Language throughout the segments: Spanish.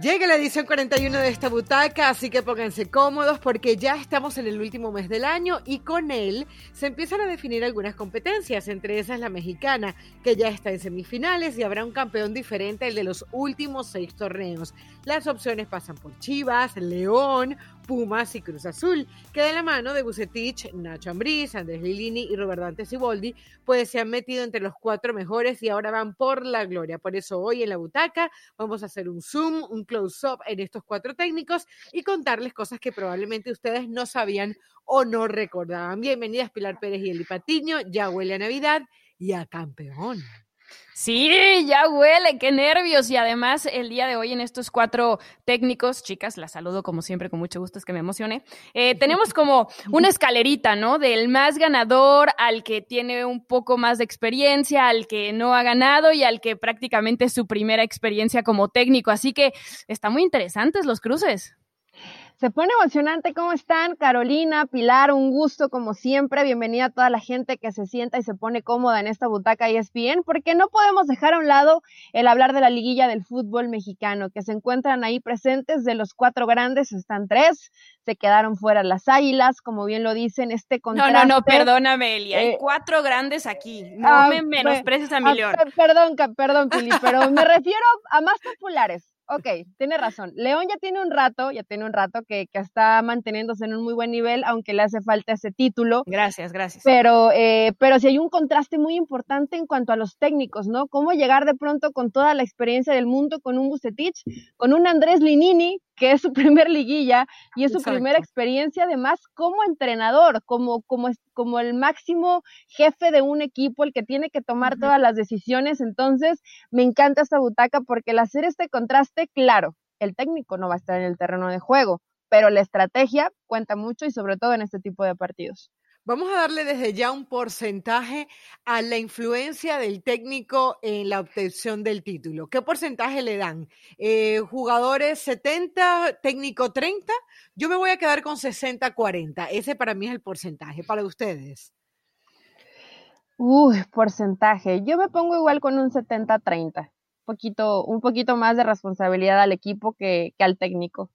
Llega la edición 41 de esta butaca, así que pónganse cómodos porque ya estamos en el último mes del año y con él se empiezan a definir algunas competencias, entre esas la mexicana, que ya está en semifinales y habrá un campeón diferente al de los últimos seis torneos. Las opciones pasan por Chivas, León, Pumas y Cruz Azul, que de la mano de Bucetich, Nacho Ambriz, Andrés Lilini y Roberto Antes Siboldi, pues se han metido entre los cuatro mejores y ahora van por la gloria. Por eso hoy en la butaca vamos a hacer un zoom, un close-up en estos cuatro técnicos y contarles cosas que probablemente ustedes no sabían o no recordaban. Bienvenidas Pilar Pérez y Eli Patiño, ya huele a Navidad y a campeón. Sí, ya huele, qué nervios. Y además, el día de hoy en estos cuatro técnicos, chicas, las saludo como siempre, con mucho gusto, es que me emocione. Eh, tenemos como una escalerita, ¿no? Del más ganador al que tiene un poco más de experiencia, al que no ha ganado y al que prácticamente es su primera experiencia como técnico. Así que están muy interesantes los cruces. Se pone emocionante. ¿Cómo están? Carolina, Pilar, un gusto como siempre. Bienvenida a toda la gente que se sienta y se pone cómoda en esta butaca ESPN, porque no podemos dejar a un lado el hablar de la liguilla del fútbol mexicano, que se encuentran ahí presentes. De los cuatro grandes están tres, se quedaron fuera las águilas, como bien lo dicen, este contraste. No, no, no, perdóname, Elia. Hay eh, cuatro grandes aquí. No ah, me menosprecies a mi ah, Perdón, perdón, Pili, pero me refiero a más populares Ok, tiene razón. León ya tiene un rato, ya tiene un rato que, que, está manteniéndose en un muy buen nivel, aunque le hace falta ese título. Gracias, gracias. Pero, eh, pero sí hay un contraste muy importante en cuanto a los técnicos, ¿no? Cómo llegar de pronto con toda la experiencia del mundo, con un Bucetich, con un Andrés Linini, que es su primer liguilla y es su primera experiencia además como entrenador, como, como, como el máximo jefe de un equipo, el que tiene que tomar todas las decisiones. Entonces, me encanta esta butaca porque al hacer este contraste, claro, el técnico no va a estar en el terreno de juego, pero la estrategia cuenta mucho y sobre todo en este tipo de partidos. Vamos a darle desde ya un porcentaje a la influencia del técnico en la obtención del título. ¿Qué porcentaje le dan? Eh, jugadores 70, técnico 30. Yo me voy a quedar con 60-40. Ese para mí es el porcentaje. Para ustedes. Uy, porcentaje. Yo me pongo igual con un 70-30. Poquito, un poquito más de responsabilidad al equipo que, al técnico.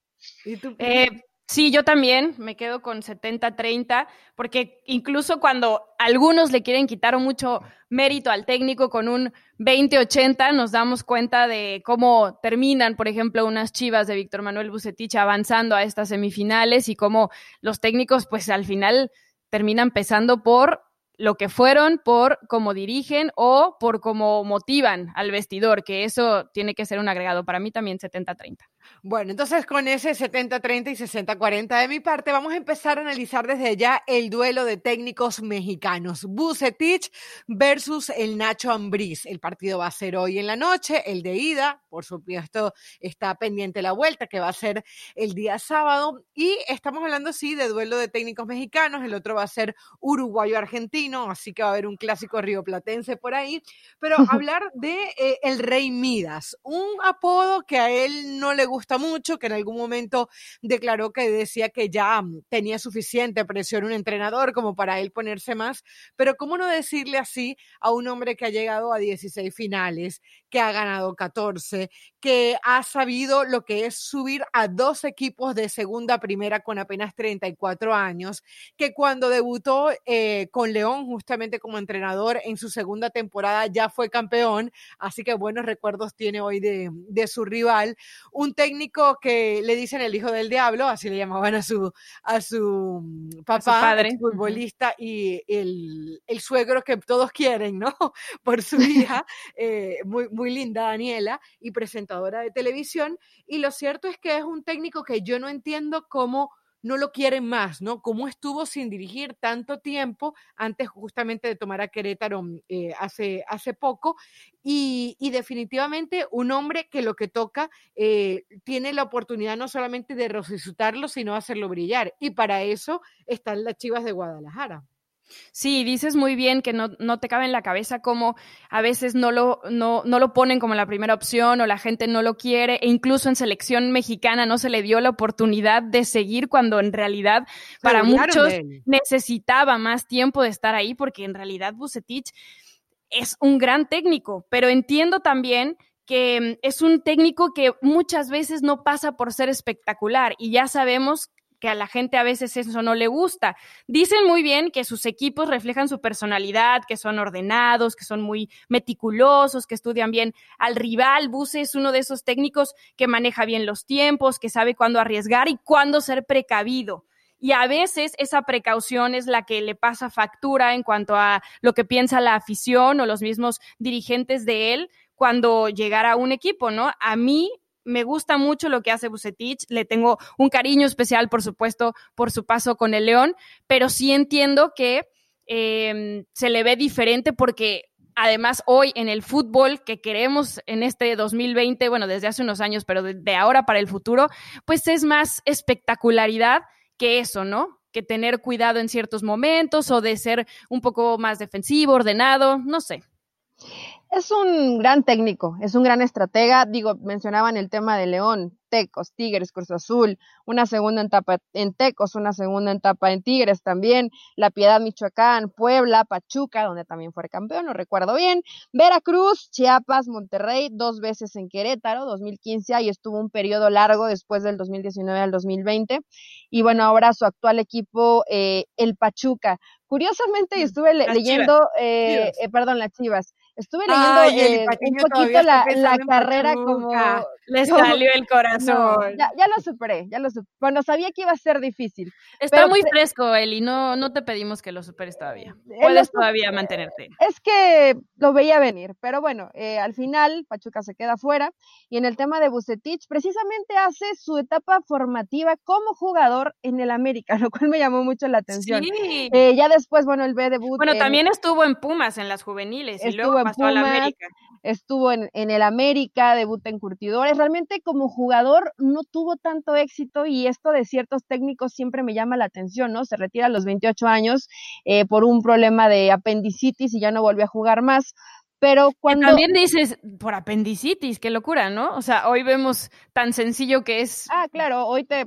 ¿Y tú? Eh, Sí, yo también me quedo con 70-30, porque incluso cuando algunos le quieren quitar mucho mérito al técnico con un 20-80, nos damos cuenta de cómo terminan, por ejemplo, unas chivas de Víctor Manuel Bucetich avanzando a estas semifinales y cómo los técnicos, pues al final terminan pesando por lo que fueron, por cómo dirigen o por cómo motivan al vestidor, que eso tiene que ser un agregado. Para mí también 70-30. Bueno, entonces con ese 70-30 y 60-40 de mi parte, vamos a empezar a analizar desde ya el duelo de técnicos mexicanos. Bucetich versus el Nacho Ambriz. El partido va a ser hoy en la noche, el de ida, por supuesto, está pendiente la vuelta, que va a ser el día sábado. Y estamos hablando, sí, de duelo de técnicos mexicanos. El otro va a ser uruguayo-argentino, así que va a haber un clásico rioplatense por ahí. Pero hablar de eh, el Rey Midas, un apodo que a él no le gusta mucho, que en algún momento declaró que decía que ya mm, tenía suficiente presión un entrenador como para él ponerse más, pero ¿cómo no decirle así a un hombre que ha llegado a 16 finales, que ha ganado 14, que ha sabido lo que es subir a dos equipos de segunda primera con apenas 34 años, que cuando debutó eh, con León justamente como entrenador en su segunda temporada ya fue campeón, así que buenos recuerdos tiene hoy de, de su rival, un técnico que le dicen el hijo del diablo, así le llamaban a su, a su mm, papá, padre. futbolista, y el, el, suegro que todos quieren, ¿no? Por su hija, eh, muy, muy linda Daniela, y presentadora de televisión. Y lo cierto es que es un técnico que yo no entiendo cómo no lo quieren más, ¿no? Cómo estuvo sin dirigir tanto tiempo antes justamente de tomar a Querétaro mm, eh, hace, hace poco y, definitivamente un hombre que lo que toca eh, tiene la oportunidad no solamente de resucitarlo, sino hacerlo brillar. Y para eso están las Chivas de Guadalajara. Sí, dices muy bien que no, no, te cabe en la cabeza como a veces no lo, no, no lo ponen como la primera opción o la gente no lo quiere e incluso en selección mexicana no se le dio la oportunidad de seguir cuando en realidad para muchos necesitaba más tiempo de estar ahí porque en realidad Bucetich es un gran técnico, pero entiendo también que es un técnico que muchas veces no pasa por ser espectacular y ya sabemos que a la gente a veces eso no le gusta. Dicen muy bien que sus equipos reflejan su personalidad, que son ordenados, que son muy meticulosos, que estudian bien al rival. Buse es uno de esos técnicos que maneja bien los tiempos, que sabe cuándo arriesgar y cuándo ser precavido. Y a veces esa precaución es la que le pasa factura en cuanto a lo que piensa la afición o los mismos dirigentes de él cuando llegara a un equipo, ¿no? A mí me gusta mucho lo que hace Bucetich, le tengo un cariño especial, por supuesto, por su paso con el León, pero sí entiendo que em, se le ve diferente porque además hoy en el fútbol que queremos en este 2020, bueno, desde hace unos años, pero de, ahora para el futuro, pues es más espectacularidad que eso, ¿no? Que tener cuidado en ciertos momentos o de ser un poco más defensivo, ordenado, no sé. Es un gran técnico, es un gran estratega. Digo, mencionaban el tema de León, Tecos, Tigres, Cruz Azul, una segunda etapa en Tecos, una segunda etapa en Tigres también, La Piedad, Michoacán, Puebla, Pachuca, donde también fue campeón, no recuerdo bien, Veracruz, Chiapas, Monterrey, dos veces en Querétaro, 2015, y estuvo un periodo largo después del 2019 al 2020. Y bueno, ahora su actual equipo, eh, el Pachuca. Curiosamente, mm, estuve leyendo, eh, eh, perdón, las Chivas Estuve leyendo eh, un poquito la, la carrera como... Le salió el corazón. ya, ya, lo superé, ya lo superé. Bueno, sabía que iba a ser difícil. Está muy fresco, Eli, no, no te pedimos que lo superes todavía. Puedes todavía mantenerte. Es que lo veía venir, pero bueno, eh, al final Pachuca se queda fuera y en el tema de Bucetich, precisamente hace su etapa formativa como jugador en el América, lo cual me llamó mucho la atención. Sí. Eh, ya después, bueno, el B debut. Bueno, también estuvo en Pumas en las juveniles y luego estuvo en, el América, debuta en Curtidores. Realmente como jugador no tuvo tanto éxito y esto de ciertos técnicos siempre me llama la atención, ¿no? Se retira a los 28 años eh, por un problema de apendicitis y ya no volvió a jugar más. Pero cuando... También dices por apendicitis, qué locura, ¿no? O sea, hoy vemos tan sencillo que es... Ah, claro, hoy te,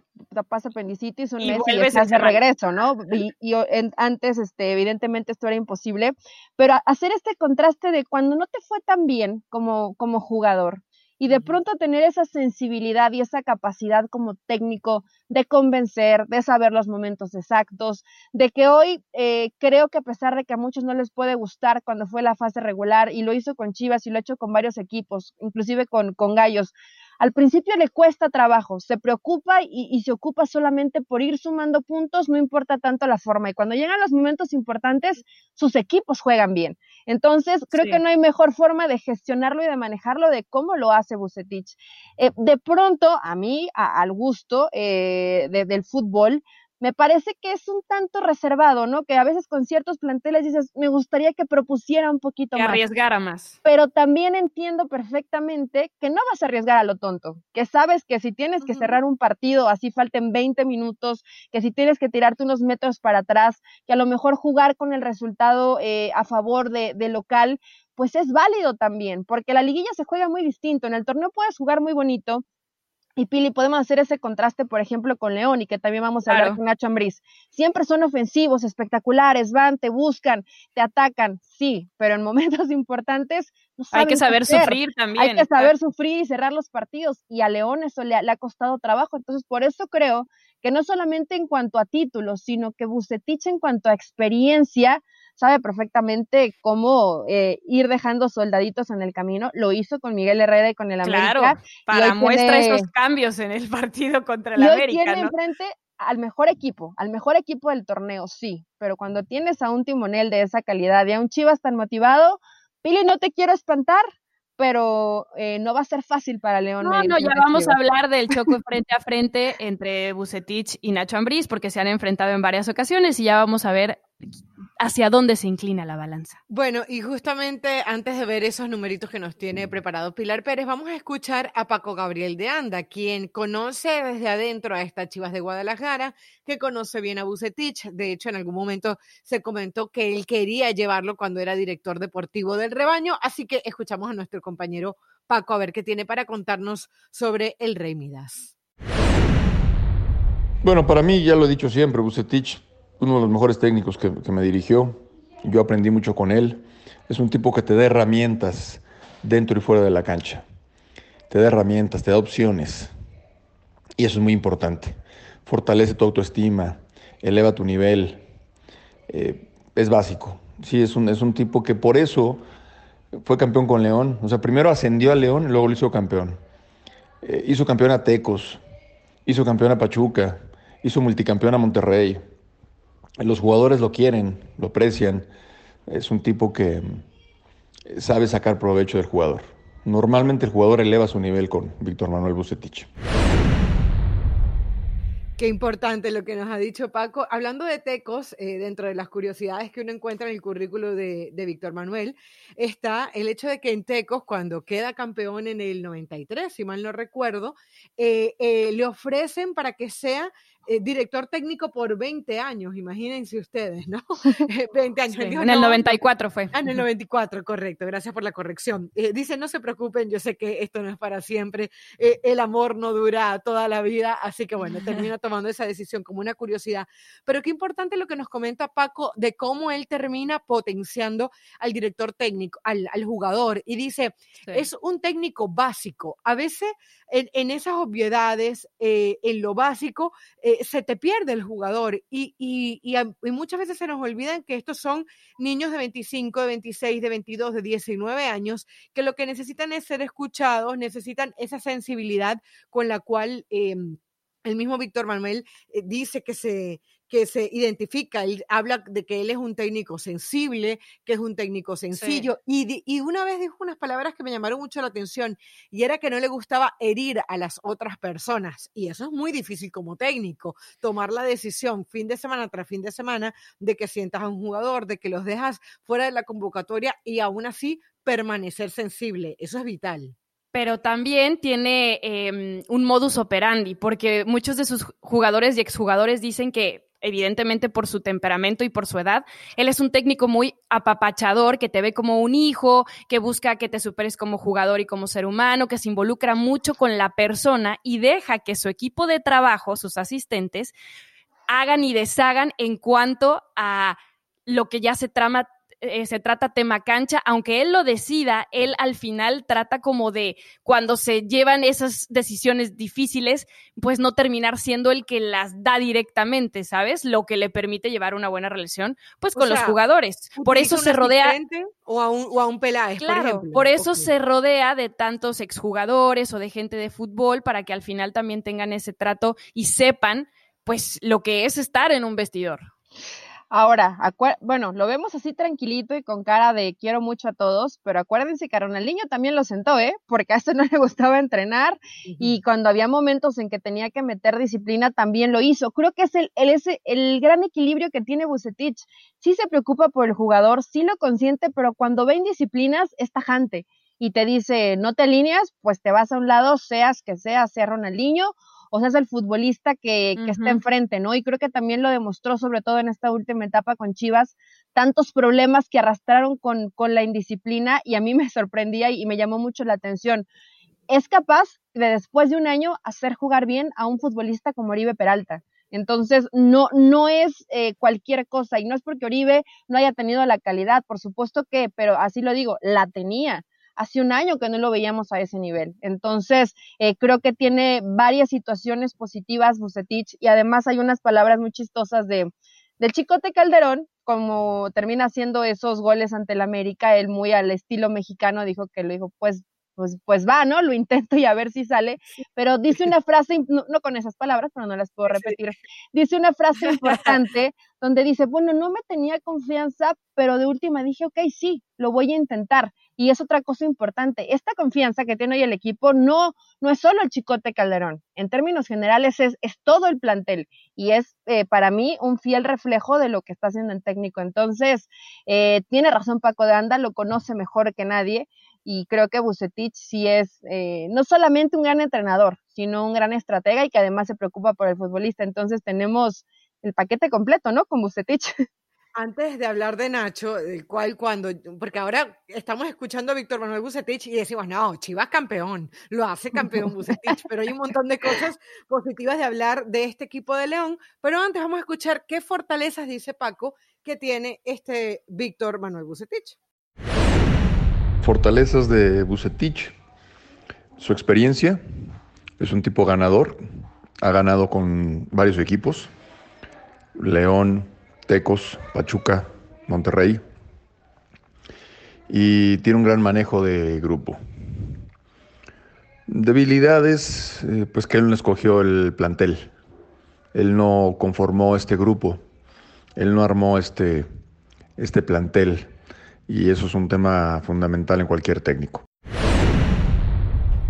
pasa apendicitis un mes y estás de regreso, ¿no? Y, antes, este, evidentemente esto era imposible, pero hacer este contraste de cuando no te fue tan bien como, como jugador, y de pronto tener esa sensibilidad y esa capacidad como técnico de convencer, de saber los momentos exactos, de que hoy eh, creo que a pesar de que a muchos no les puede gustar cuando fue la fase regular y lo hizo con Chivas y lo ha hecho con varios equipos, inclusive con, con Gallos, al principio le cuesta trabajo, se preocupa y, se ocupa solamente por ir sumando puntos, no importa tanto la forma. Y cuando llegan los momentos importantes, sus equipos juegan bien. Entonces, creo que no hay mejor forma de gestionarlo y de manejarlo de cómo lo hace Bucetich. Eh, de pronto, a mí, al gusto eh, del fútbol, me parece que es un tanto reservado, ¿no? Que a veces con ciertos planteles dices, me gustaría que propusiera un poquito que más. arriesgara más. Pero también entiendo perfectamente que no vas a arriesgar a lo tonto, que sabes que si tienes que cerrar un partido, así falten 20 minutos, que si tienes que tirarte unos metros para atrás, que a lo mejor jugar con el resultado eh, a favor de, de local, pues es válido también, porque la liguilla se juega muy distinto. En el torneo puedes jugar muy bonito, y Pili, podemos hacer ese contraste, por ejemplo, con León y que también vamos a hablar con Nacho Ambriz. Siempre son ofensivos, espectaculares, van, te buscan, te atacan, sí, pero en momentos importantes no Hay que saber sufrir también. Hay que saber sufrir y cerrar los partidos y a León eso le, le, ha costado trabajo. Entonces, por eso creo que no solamente en cuanto a títulos, sino que Bucetich en cuanto a experiencia sabe perfectamente cómo eh, ir dejando soldaditos en el camino. Lo hizo con Miguel Herrera y con el América. Claro, para muestra esos cambios en el partido contra el y América. Hoy tiene enfrente al mejor equipo, al mejor equipo del torneo, sí, pero cuando tienes a un timonel de esa calidad y a un Chivas tan motivado, Pili, no te quiero espantar, pero eh, no va a ser fácil para León. No, no, ya vamos a hablar del choque frente a frente entre Bucetich y Nacho Ambriz, porque se han enfrentado en varias ocasiones y ya vamos a ver hacia dónde se inclina la balanza. Bueno, y justamente antes de ver esos numeritos que nos tiene preparado Pilar Pérez, vamos a escuchar a Paco Gabriel de Anda, quien conoce desde adentro a estas Chivas de Guadalajara, que conoce bien a Bucetich. De hecho, en algún momento se comentó que él quería llevarlo cuando era director deportivo del rebaño, así que escuchamos a nuestro compañero Paco a ver qué tiene para contarnos sobre el Rey Midas. Bueno, para mí, ya lo he dicho siempre, Bucetich uno de los mejores técnicos que, me dirigió. Yo aprendí mucho con él. Es un tipo que te da herramientas dentro y fuera de la cancha. te da herramientas, te da opciones. Y eso es muy importante. Fortalece tu autoestima, eleva tu nivel. Eh, es básico. Sí, es un, es un tipo que por eso fue campeón con León. O sea, primero ascendió a León y luego lo hizo campeón. Eh, hizo campeón a Tecos, hizo campeón a Pachuca, hizo multicampeón a Monterrey. Los jugadores lo quieren, lo aprecian. Es un tipo que eh, sabe sacar provecho del jugador. Normalmente el jugador eleva su nivel con Víctor Manuel Bucetich. Qué importante lo que nos ha dicho Paco. Hablando de tecos, eh, dentro de las curiosidades que uno encuentra en el currículo de, Víctor Manuel, está el hecho de que en tecos, cuando queda campeón en el 93, si mal no recuerdo, eh, eh, le ofrecen para que sea eh, director técnico por 20 años, imagínense ustedes, ¿no? 20 años. en el 94 fue. Ah, en el 94, correcto, gracias por la corrección. Eh, dice, no se preocupen, yo sé que esto no es para siempre, eh, el amor no dura toda la vida, así que bueno, termina tomando esa decisión como una curiosidad. Pero qué importante lo que nos comenta Paco de cómo él termina potenciando al director técnico, al, jugador, y dice, es un técnico básico. A veces en, esas obviedades, en lo básico, se te pierde el jugador y, muchas veces se nos olvidan que estos son niños de 25, de 26, de 22, de 19 años, que lo que necesitan es ser escuchados, necesitan esa sensibilidad con la cual... Em, el mismo Víctor Manuel eh, dice que se, que se identifica, él habla de que él es un técnico sensible, que es un técnico sencillo, y, y, una vez dijo unas palabras que me llamaron mucho la atención, y era que no le gustaba herir a las otras personas, y eso es muy difícil como técnico, tomar la decisión fin de semana tras fin de semana de que sientas a un jugador, de que los dejas fuera de la convocatoria y aún así permanecer sensible, eso es vital. Pero también tiene em, un modus operandi, porque muchos de sus jugadores y exjugadores dicen que evidentemente por su temperamento y por su edad. Él es un técnico muy apapachador, que te ve como un hijo, que busca que te superes como jugador y como ser humano, que se involucra mucho con la persona y deja que su equipo de trabajo, sus asistentes, hagan y deshagan en cuanto a lo que ya se trama eh, se trata tema cancha, aunque él lo decida, él al final trata como de cuando se llevan esas decisiones difíciles, pues no terminar siendo el que las da directamente, ¿sabes? Lo que le permite llevar una buena relación, pues con los jugadores. Por eso se rodea o a un, o a un Peláez, claro, por ejemplo. Por eso se rodea de tantos exjugadores o de gente de fútbol para que al final también tengan ese trato y sepan pues lo que es estar en un vestidor. Ahora, bueno, lo vemos así tranquilito y con cara de quiero mucho a todos, pero acuérdense que a Ronaldinho también lo sentó, ¿eh? Porque a este no le gustaba entrenar y cuando había momentos en que tenía que meter disciplina también lo hizo. Creo que es el, el, el gran equilibrio que tiene Bucetich. Sí se preocupa por el jugador, sí lo consiente, pero cuando ve indisciplinas es tajante y te dice no te alineas, pues te vas a un lado, seas que sea, sea Ronaldinho o sea, es el futbolista que, que está enfrente, ¿no? Y creo que también lo demostró, sobre todo en esta última etapa con Chivas, tantos problemas que arrastraron con, con la indisciplina y a mí me sorprendía y, me llamó mucho la atención. Es capaz de después de un año hacer jugar bien a un futbolista como Oribe Peralta. Entonces, no, no es eh, cualquier cosa y no es porque Oribe no haya tenido la calidad, por supuesto que, pero así lo digo, la tenía hace un año que no lo veíamos a ese nivel. Entonces, eh, creo que tiene varias situaciones positivas Bucetich y además hay unas palabras muy chistosas de del Chicote Calderón, como termina haciendo esos goles ante el América, él muy al estilo mexicano dijo que lo dijo, pues pues, pues va, ¿no? Lo intento y a ver si sale, pero dice una frase, no, con esas palabras, pero no las puedo repetir, dice una frase importante donde dice, bueno, no me tenía confianza, pero de última dije, ok, sí, lo voy a intentar. Y es otra cosa importante, esta confianza que tiene hoy el equipo no, no es solo el Chicote Calderón, en términos generales es, es todo el plantel y es eh, para mí un fiel reflejo de lo que está haciendo el técnico. Entonces, eh, tiene razón Paco de Anda, lo conoce mejor que nadie y creo que Bucetich sí es eh, no solamente un gran entrenador, sino un gran estratega y que además se preocupa por el futbolista. Entonces tenemos el paquete completo, ¿no? Con Bucetich. Antes de hablar de Nacho, el cual cuando, porque ahora estamos escuchando a Víctor Manuel Bucetich y decimos, no, Chivas campeón, lo hace campeón Bucetich, pero hay un montón de cosas positivas de hablar de este equipo de León, pero antes vamos a escuchar qué fortalezas dice Paco que tiene este Víctor Manuel Bucetich. Fortalezas de Bucetich. su experiencia, es un tipo ganador, ha ganado con varios equipos, León, Tecos, Pachuca, Monterrey, y tiene un gran manejo de grupo. Debilidades, eh, pues que él no escogió el plantel, él no conformó este grupo, él no armó este, este plantel y eso es un tema fundamental en cualquier técnico.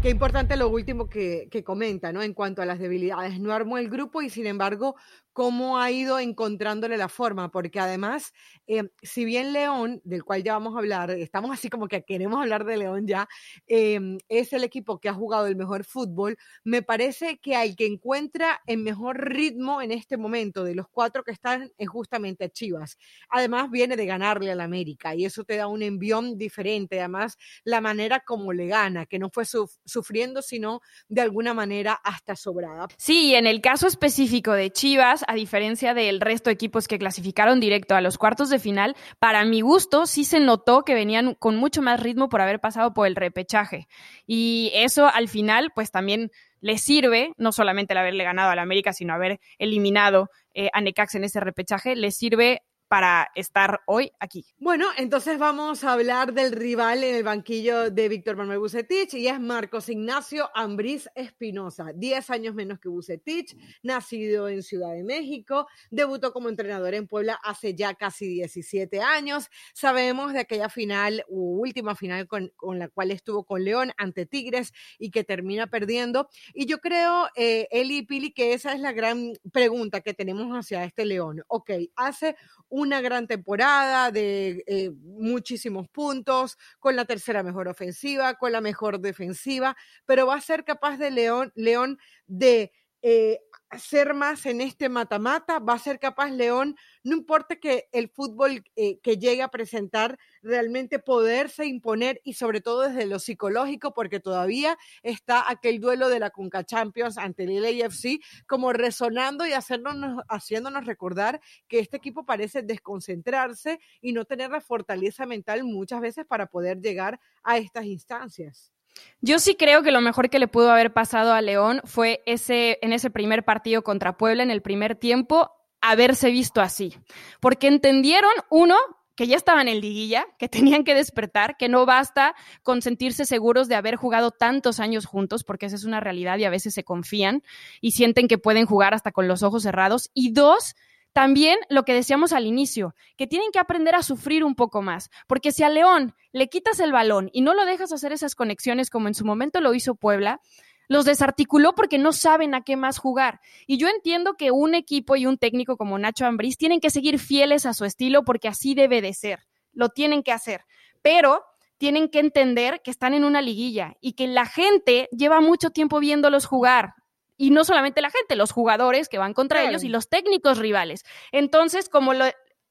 Qué importante lo último que, que, comenta, ¿no? En cuanto a las debilidades. No armó el grupo y sin embargo cómo ha ido encontrándole la forma, porque además, eh, si bien León, del cual ya vamos a hablar, estamos así como que queremos hablar de León ya, eh, es el equipo que ha jugado el mejor fútbol, me parece que al que encuentra el mejor ritmo en este momento de los cuatro que están es justamente Chivas. Además, viene de ganarle al América y eso te da un envión diferente. Además, la manera como le gana, que no fue sufriendo, sino de alguna manera hasta sobrada. Sí, en el caso específico de Chivas, a diferencia del resto de equipos que clasificaron directo a los cuartos de final, para mi gusto sí se notó que venían con mucho más ritmo por haber pasado por el repechaje. Y eso al final, pues también le sirve, no solamente el haberle ganado al América, sino haber eliminado eh, a Necax en ese repechaje, le sirve para estar hoy aquí. Bueno, entonces vamos a hablar del rival en el banquillo de Víctor Manuel Bucetich y es Marcos Ignacio Ambriz Espinosa, 10 años menos que Bucetich, nacido en Ciudad de México, debutó como entrenador en Puebla hace ya casi 17 años. Sabemos de aquella final, última final con, con la cual estuvo con León ante Tigres y que termina perdiendo. Y yo creo, eh, Eli y Pili, que esa es la gran pregunta que tenemos hacia este León. Ok, hace una gran temporada de eh, muchísimos puntos, con la tercera mejor ofensiva, con la mejor defensiva, pero va a ser capaz de León, León de eh, ser más en este mata-mata, va a ser capaz León, no importa que el fútbol eh, que llegue a presentar realmente poderse imponer y sobre todo desde lo psicológico, porque todavía está aquel duelo de la Conca Champions ante el LAFC como resonando y haciéndonos recordar que este equipo parece desconcentrarse y no tener la fortaleza mental muchas veces para poder llegar a estas instancias. Yo sí creo que lo mejor que le pudo haber pasado a León fue ese, en ese primer partido contra Puebla, en el primer tiempo, haberse visto así. Porque entendieron, uno, que ya estaban en liguilla, que tenían que despertar, que no basta con sentirse seguros de haber jugado tantos años juntos, porque esa es una realidad y a veces se confían y sienten que pueden jugar hasta con los ojos cerrados. Y dos, también lo que decíamos al inicio, que tienen que aprender a sufrir un poco más, porque si a León le quitas el balón y no lo dejas hacer esas conexiones como en su momento lo hizo Puebla, los desarticuló porque no saben a qué más jugar. Y yo entiendo que un equipo y un técnico como Nacho Ambriz tienen que seguir fieles a su estilo porque así debe de ser. Lo tienen que hacer. Pero tienen que entender que están en una liguilla y que la gente lleva mucho tiempo viéndolos jugar y no solamente la gente, los jugadores que van contra ellos y los técnicos rivales. Entonces, como lo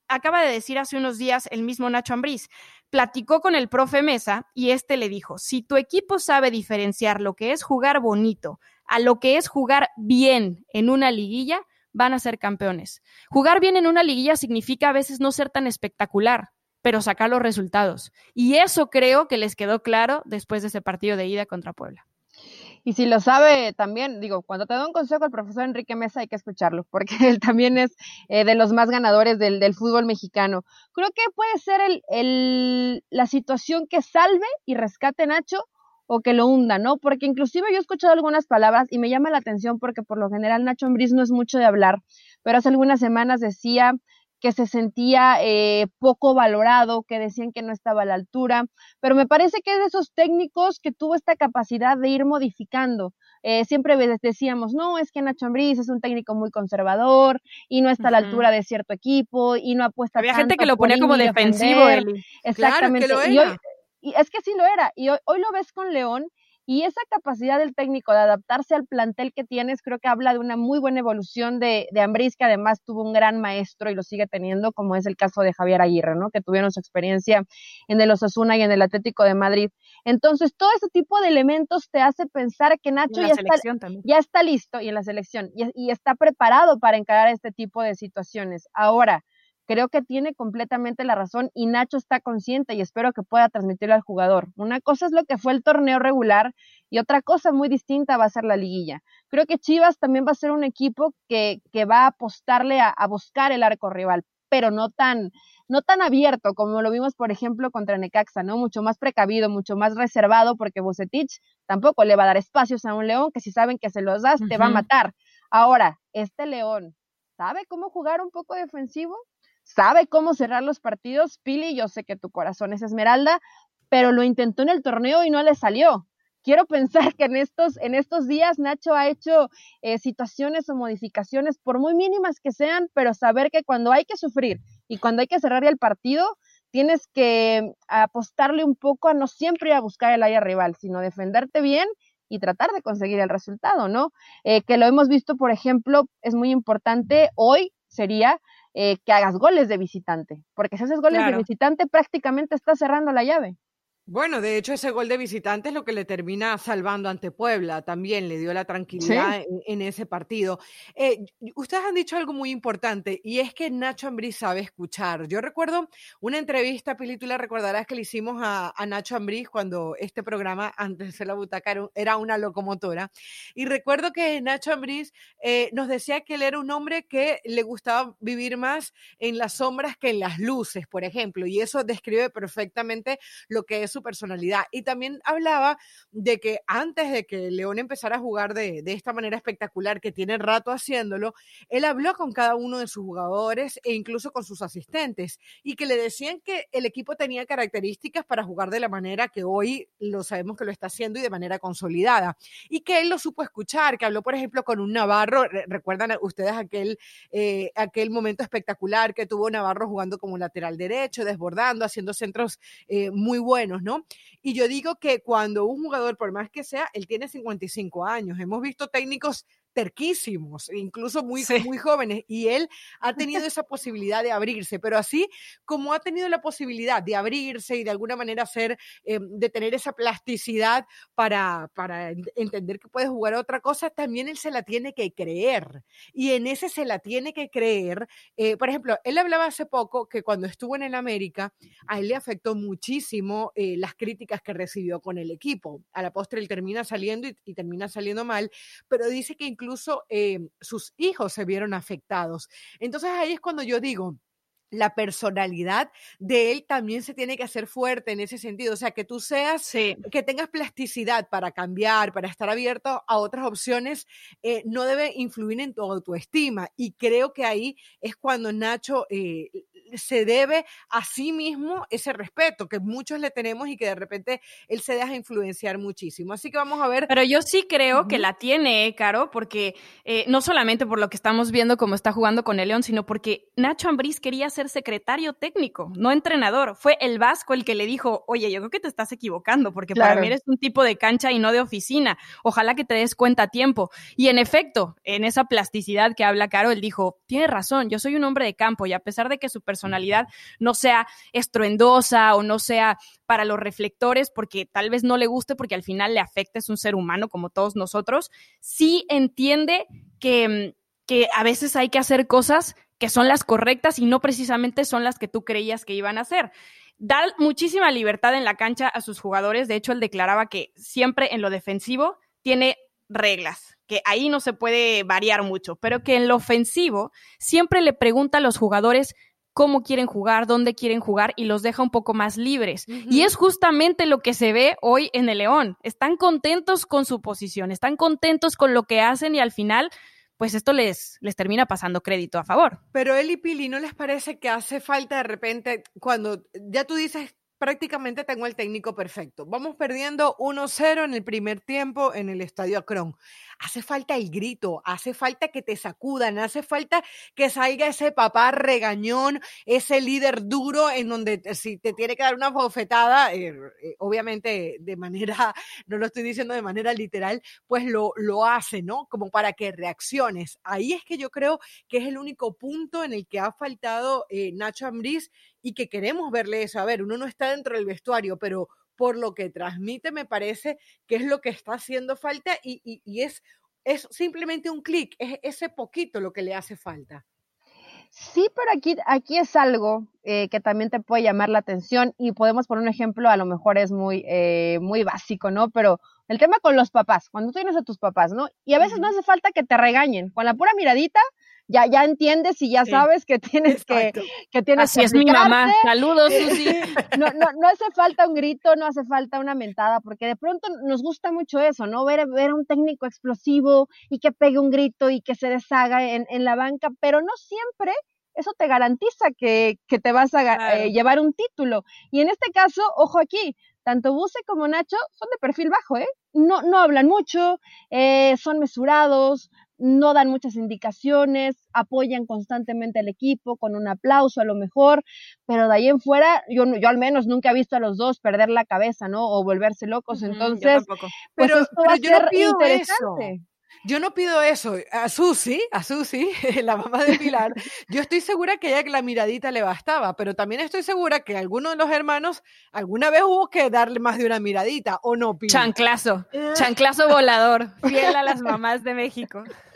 acaba de decir hace unos días el mismo Nacho Ambriz, platicó con el profe Mesa y este le dijo, si tu equipo sabe diferenciar lo que es jugar bonito a lo que es jugar bien en una liguilla, van a ser campeones. Jugar bien en una liguilla significa a veces no ser tan espectacular, pero sacar los resultados. Y eso creo que les quedó claro después de ese partido de ida contra Puebla. Y si lo sabe también, digo, cuando te da un consejo el profesor Enrique Mesa hay que escucharlo, porque él también es eh, de los más ganadores del, del, fútbol mexicano. Creo que puede ser el, el, la situación que salve y rescate Nacho o que lo hunda, ¿no? Porque inclusive yo he escuchado algunas palabras y me llama la atención porque por lo general Nacho Ambriz no es mucho de hablar, pero hace algunas semanas decía que se sentía eh, poco valorado, que decían que no estaba a la altura, pero me parece que es de esos técnicos que tuvo esta capacidad de ir modificando. Eh, siempre decíamos, no, es que Nacho Ambriz es un técnico muy conservador y no está a la altura de cierto equipo y no apuesta Había gente que lo ponía como defensivo. Exactamente. Y, es que sí lo era. Y hoy, hoy lo ves con León y esa capacidad del técnico de adaptarse al plantel que tienes, creo que habla de una muy buena evolución de, de Ambriz, que además tuvo un gran maestro y lo sigue teniendo, como es el caso de Javier Aguirre, ¿no? Que tuvieron su experiencia en el Osasuna y en el Atlético de Madrid. Entonces, todo ese tipo de elementos te hace pensar que Nacho ya está, ya está, listo y en la selección y, y está preparado para encarar este tipo de situaciones. Ahora, creo que tiene completamente la razón y Nacho está consciente y espero que pueda transmitirlo al jugador. Una cosa es lo que fue el torneo regular y otra cosa muy distinta va a ser la liguilla. Creo que Chivas también va a ser un equipo que, que va a apostarle a, a buscar el arco rival, pero no tan, no tan abierto como lo vimos, por ejemplo, contra Necaxa, ¿no? Mucho más precavido, mucho más reservado, porque Bucetich tampoco le va a dar espacios a un León que si saben que se los das, te va a matar. Ahora, este León, ¿sabe cómo jugar un poco defensivo? ¿Sabe cómo cerrar los partidos? Pili, yo sé que tu corazón es esmeralda, pero lo intentó en el torneo y no le salió quiero pensar que en estos, en estos días Nacho ha hecho eh, situaciones o modificaciones, por muy mínimas que sean, pero saber que cuando hay que sufrir y cuando hay que cerrar el partido, tienes que apostarle un poco a no siempre ir a buscar el área rival, sino defenderte bien y tratar de conseguir el resultado, ¿no? Eh, que lo hemos visto, por ejemplo, es muy importante hoy sería eh, que hagas goles de visitante, porque si haces goles de visitante prácticamente estás cerrando la llave. Bueno, de hecho ese gol de visitante es lo que le termina salvando ante Puebla, también le dio la tranquilidad en, ese partido. Eh, ustedes han dicho algo muy importante y es que Nacho Ambriz sabe escuchar. Yo recuerdo una entrevista, Pili, tú la recordarás que le hicimos a, Nacho Ambriz cuando este programa, antes de ser la butaca, era una locomotora. Y recuerdo que Nacho Ambriz eh, nos decía que él era un hombre que le gustaba vivir más en las sombras que en las luces, por ejemplo, y eso describe perfectamente lo que es su personalidad. Y también hablaba de que antes de que León empezara a jugar de, de esta manera espectacular, que tiene rato haciéndolo, él habló con cada uno de sus jugadores e incluso con sus asistentes y que le decían que el equipo tenía características para jugar de la manera que hoy lo sabemos que lo está haciendo y de manera consolidada. Y que él lo supo escuchar, que habló, por ejemplo, con un Navarro, recuerdan ustedes aquel, eh, aquel momento espectacular que tuvo Navarro jugando como lateral derecho, desbordando, haciendo centros eh, muy buenos, ¿no? Y yo digo que cuando un jugador, por más que sea, él tiene 55 años, hemos visto técnicos terquísimos, incluso muy, muy jóvenes, y él ha tenido esa posibilidad de abrirse, pero así como ha tenido la posibilidad de abrirse y de alguna manera hacer, eh, de tener esa plasticidad para, para entender que puede jugar otra cosa, también él se la tiene que creer, y en ese se la tiene que creer. Eh, por ejemplo, él hablaba hace poco que cuando estuvo en el América, a él le afectó muchísimo eh, las críticas que recibió con el equipo. A la postre él termina saliendo y, y termina saliendo mal, pero dice que incluso incluso em, sus hijos se vieron afectados. Entonces ahí es cuando yo digo, la personalidad de él también se tiene que hacer fuerte en ese sentido. O sea, que tú seas, que tengas plasticidad para cambiar, para estar abierto a otras opciones, eh, no debe influir en tu autoestima. Y creo que ahí es cuando Nacho eh, se debe a sí mismo ese respeto que muchos le tenemos y que de repente él se deja influenciar muchísimo. Así que vamos a ver. Pero yo sí creo que la tiene, ¿eh, Caro, porque no solamente por lo que estamos viendo cómo está jugando con el León, sino porque Nacho Ambriz quería ser secretario técnico, no entrenador. Fue el Vasco el que le dijo, oye, yo creo que te estás equivocando, porque para mí eres un tipo de cancha y no de oficina. Ojalá que te des cuenta a tiempo. Y en efecto, en esa plasticidad que habla Caro, él dijo, tiene razón, yo soy un hombre de campo y a pesar de que su personalidad no sea estruendosa o no sea para los reflectores, porque tal vez no le guste, porque al final le afecta, es un ser humano como todos nosotros, sí entiende que que a veces hay que hacer cosas que son las correctas y no precisamente son las que tú creías que iban a hacer. Da muchísima libertad en la cancha a sus jugadores. De hecho, él declaraba que siempre en lo defensivo tiene reglas, que ahí no se puede variar mucho, pero que en lo ofensivo siempre le pregunta a los jugadores cómo quieren jugar, dónde quieren jugar y los deja un poco más libres. Y es justamente lo que se ve hoy en el León. Están contentos con su posición, están contentos con lo que hacen y al final pues esto les, les termina pasando crédito a favor. Pero Eli Pili, ¿no les parece que hace falta de repente, cuando ya tú dices prácticamente tengo el técnico perfecto. Vamos perdiendo 1-0 en el primer tiempo en el Estadio Akron. Hace falta el grito, hace falta que te sacudan, hace falta que salga ese papá regañón, ese líder duro en donde si te tiene que dar una bofetada, eh, eh, obviamente de manera, no lo estoy diciendo de manera literal, pues lo, lo hace, ¿no? Como para que reacciones. Ahí es que yo creo que es el único punto en el que ha faltado eh, Nacho Ambriz y que queremos verle eso. A ver, uno no está dentro del vestuario, pero por lo que transmite me parece que es lo que está haciendo falta y, es, es simplemente un clic, es ese poquito lo que le hace falta. Sí, pero aquí, aquí es algo eh, que también te puede llamar la atención y podemos poner un ejemplo, a lo mejor es muy, eh, muy básico, ¿no? Pero el tema con los papás, cuando tú tienes a tus papás, ¿no? Y a veces no hace falta que te regañen, con la pura miradita ya, ya entiendes y ya sabes que tienes que, que tienes Así es mi mamá. Saludos, Susi. No, no, no hace falta un grito, no hace falta una mentada, porque de pronto nos gusta mucho eso, ¿no? Ver, ver a un técnico explosivo y que pegue un grito y que se deshaga en, en la banca, pero no siempre eso te garantiza que, que te vas a eh, llevar un título. Y en este caso, ojo aquí, tanto Buse como Nacho son de perfil bajo, ¿eh? No, no hablan mucho, eh, son mesurados, no dan muchas indicaciones, apoyan constantemente al equipo con un aplauso a lo mejor, pero de ahí en fuera yo, yo al menos nunca he visto a los dos perder la cabeza, ¿no? O volverse locos, entonces, pues pero, esto va a ser interesante. Yo no pido eso. A Susi, a Susi, la mamá de Pilar, yo estoy segura que ella la miradita le bastaba, pero también estoy segura que alguno de los hermanos alguna vez hubo que darle más de una miradita, ¿o no, Pilar? Chanclazo, eh. chanclazo volador, fiel a las mamás de México.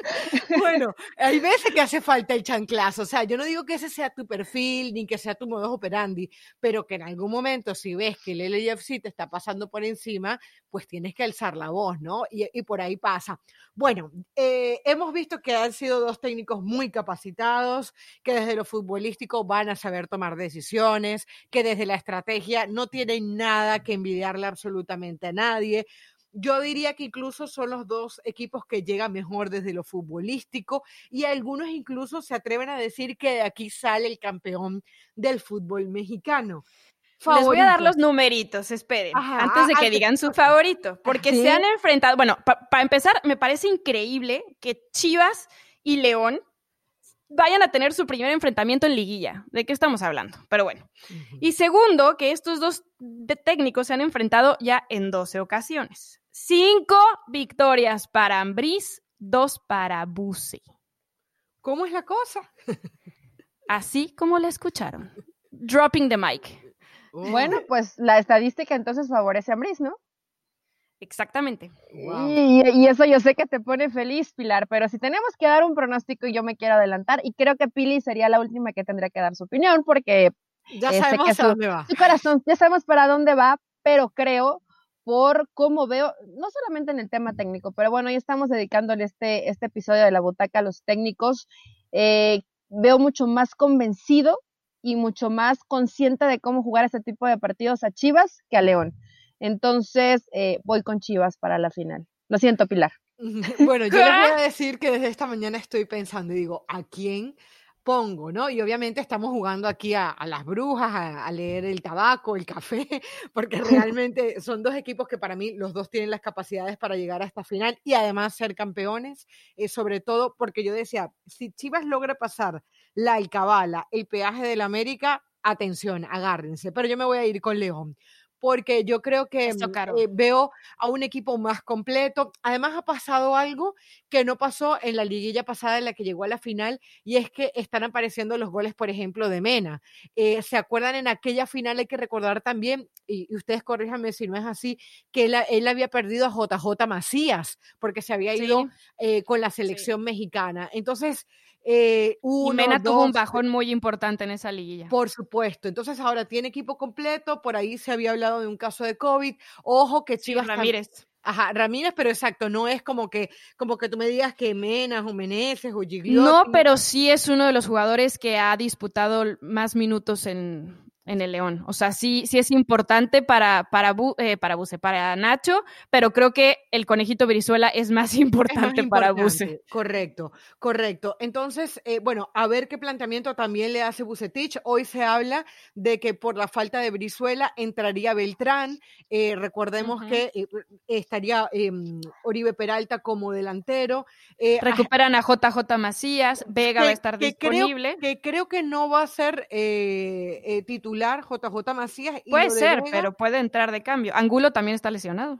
Bueno, hay veces que hace falta el chanclazo. O sea, yo no digo que ese sea tu perfil ni que sea tu modus operandi, pero que en algún momento, si ves que el LFC te está pasando por encima, pues tienes que alzar la voz, ¿no? Y, por ahí pasa. Bueno, eh, hemos visto que han sido dos técnicos muy capacitados, que desde lo futbolístico van a saber tomar decisiones, que desde la estrategia no tienen nada que envidiarle absolutamente a nadie. Yo diría que incluso son los dos equipos que llegan mejor desde lo futbolístico y algunos incluso se atreven a decir que de aquí sale el campeón del fútbol mexicano. Les voy a dar los numeritos, esperen, antes de que digan su favorito, porque se han enfrentado, bueno, para empezar, me parece increíble que Chivas y León vayan a tener su primer enfrentamiento en liguilla. ¿De qué estamos hablando? Pero bueno. Y segundo, que estos dos técnicos se han enfrentado ya en 12 ocasiones. Cinco victorias para Ambris, dos para Buse. ¿Cómo es la cosa? Así como la escucharon. Dropping the mic. Bueno, pues la estadística entonces favorece a ¿no? Exactamente. Y, eso yo sé que te pone feliz, Pilar, pero si tenemos que dar un pronóstico y yo me quiero adelantar, y creo que Pili sería la última que tendría que dar su opinión, porque ya eh, sabemos para dónde va. Su corazón, ya sabemos para dónde va, pero creo por cómo veo, no solamente en el tema técnico, pero bueno, ya estamos dedicándole este, este episodio de la butaca a los técnicos, eh, veo mucho más convencido y mucho más consciente de cómo jugar este tipo de partidos a Chivas que a León. Entonces, eh, voy con Chivas para la final. Lo siento, Pilar. Bueno, yo les voy a decir que desde esta mañana estoy pensando y digo, ¿a quién pongo, ¿no? Y obviamente estamos jugando aquí a, las brujas, a, leer el tabaco, el café, porque realmente son dos equipos que para mí los dos tienen las capacidades para llegar a esta final y además ser campeones, eh, sobre todo porque yo decía, si Chivas logra pasar la Alcabala, el peaje del América, atención, agárrense, pero yo me voy a ir con León porque yo creo que mm, eh, veo a un equipo más completo. Además ha pasado algo que no pasó en la liguilla pasada en la que llegó a la final y es que están apareciendo los goles, por ejemplo, de Mena. Eh, ¿Se acuerdan en aquella final? Hay que recordar también, y, ustedes corríjanme si no es así, que él, había perdido a JJ Macías porque se había ido eh, con la selección mexicana. Entonces, eh, y Mena tuvo un bajón muy importante en esa liguilla. Por supuesto. Entonces ahora tiene equipo completo. Por ahí se había hablado de un caso de COVID. Ojo que Chivas. Ramírez. Ajá, Ramírez, pero exacto, no es como que, como que tú me digas que Menas o Meneses o Gigliotti. No, pero sí es uno de los jugadores que ha disputado más minutos en, en el León. O sea, sí, sí es importante para, para, eh, para Buse, para Nacho, pero creo que el conejito Brizuela es más importante, para Buse. Correcto, correcto. Entonces, eh, bueno, a ver qué planteamiento también le hace Bucetich. Hoy se habla de que por la falta de Brizuela entraría Beltrán. Eh, recordemos que estaría em, Oribe Peralta como delantero. Recuperan a JJ Macías, Vega va a estar disponible. que creo que no va a ser titular JJ Macías. puede ser, pero puede entrar de cambio. Angulo también está lesionado.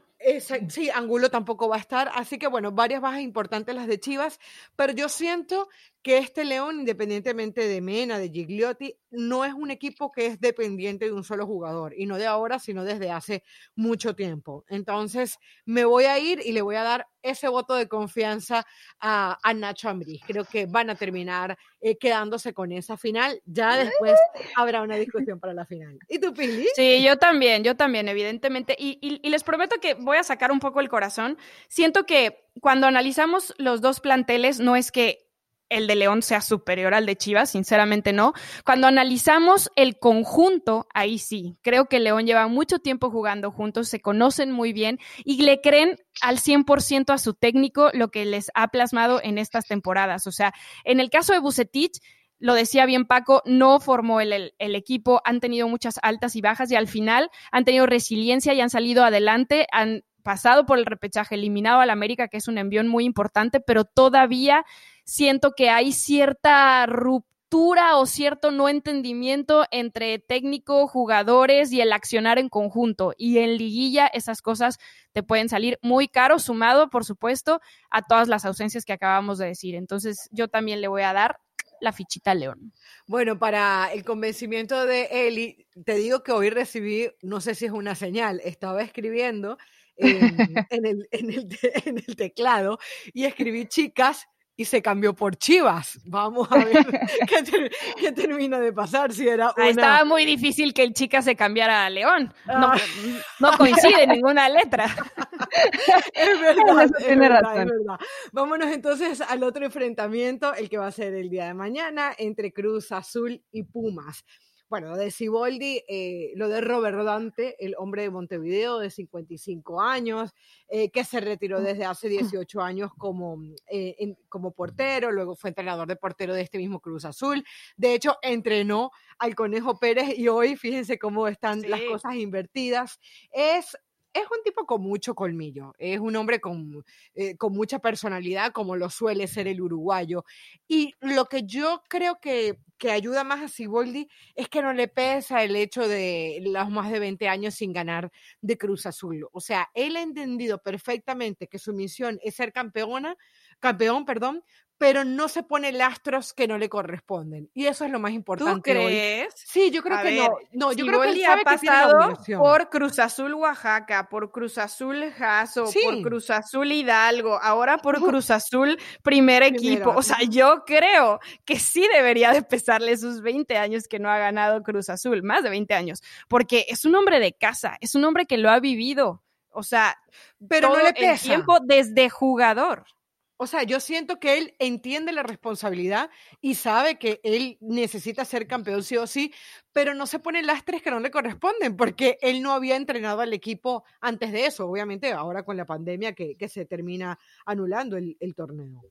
Sí, Angulo tampoco va a estar, así que bueno, varias bajas importantes las de Chivas, pero yo siento que este León, independientemente de Mena, de Gigliotti, no es un equipo que es dependiente de un solo jugador, y no de ahora, sino desde hace mucho tiempo. Entonces, me voy a ir y le voy a dar ese voto de confianza a, Nacho Ambriz. Creo que van a terminar eh, quedándose con esa final. Ya después habrá una discusión para la final. ¿Y tú, Pili? Sí, yo también, yo también, evidentemente. y les prometo que voy a sacar un poco el corazón. Siento que cuando analizamos los dos planteles, no es que el de León sea superior al de Chivas, sinceramente no. Cuando analizamos el conjunto, ahí sí, creo que León lleva mucho tiempo jugando juntos, se conocen muy bien y le creen al 100% a su técnico lo que les ha plasmado en estas temporadas. O sea, en el caso de Bucetich, lo decía bien Paco, no formó el, equipo, han tenido muchas altas y bajas y al final han tenido resiliencia y han salido adelante, han pasado por el repechaje, eliminado al América, que es un envión muy importante, pero todavía siento que hay cierta ruptura o cierto no entendimiento entre técnico, jugadores y el accionar en conjunto. Y en liguilla esas cosas te pueden salir muy caro, sumado, por supuesto, a todas las ausencias que acabamos de decir. Entonces yo también le voy a dar la fichita León. Bueno, para el convencimiento de Eli, te digo que hoy recibí, no sé si es una señal, estaba escribiendo en, el, en el teclado y escribí chicas y se cambió por Chivas. Vamos a ver qué, termina de pasar. Si era Estaba muy difícil que el chica se cambiara a León. No, ah. coincide ninguna letra. es verdad, es verdad, es verdad. Vámonos entonces al otro enfrentamiento, el que va a ser el día de mañana entre Cruz Azul y Pumas bueno, de Siboldi, eh, lo de Robert Dante, el hombre de Montevideo de 55 años, eh, que se retiró desde hace 18 años como, mm, eh, como portero, luego fue entrenador de portero de este mismo Cruz Azul. De hecho, entrenó al Conejo Pérez y hoy fíjense cómo están las cosas invertidas. Es es un tipo con mucho colmillo, es un hombre con, eh, con, mucha personalidad, como lo suele ser el uruguayo. Y lo que yo creo que, que ayuda más a Siboldi es que no le pesa el hecho de los más de 20 años sin ganar de Cruz Azul. O sea, él ha entendido perfectamente que su misión es ser campeona, campeón, perdón, pero no se pone lastros que no le corresponden. Y eso es lo más importante. ¿Tú crees? Sí, yo creo que no. No, yo creo que él ha pasado por Cruz Azul Oaxaca, por Cruz Azul Jaso, por Cruz Azul Hidalgo, ahora por Cruz Azul primer equipo. O sea, yo creo que sí debería de pesarle sus 20 años que no ha ganado Cruz Azul, más de 20 años, porque es un hombre de casa, es un hombre que lo ha vivido. O sea, pero no le pesa. el tiempo desde jugador. O sea, yo siento que él entiende la responsabilidad y sabe que él necesita ser campeón sí o sí, pero no se pone lastres que no le corresponden, porque él no había entrenado al equipo antes de eso, obviamente ahora con la pandemia que, se termina anulando el, torneo.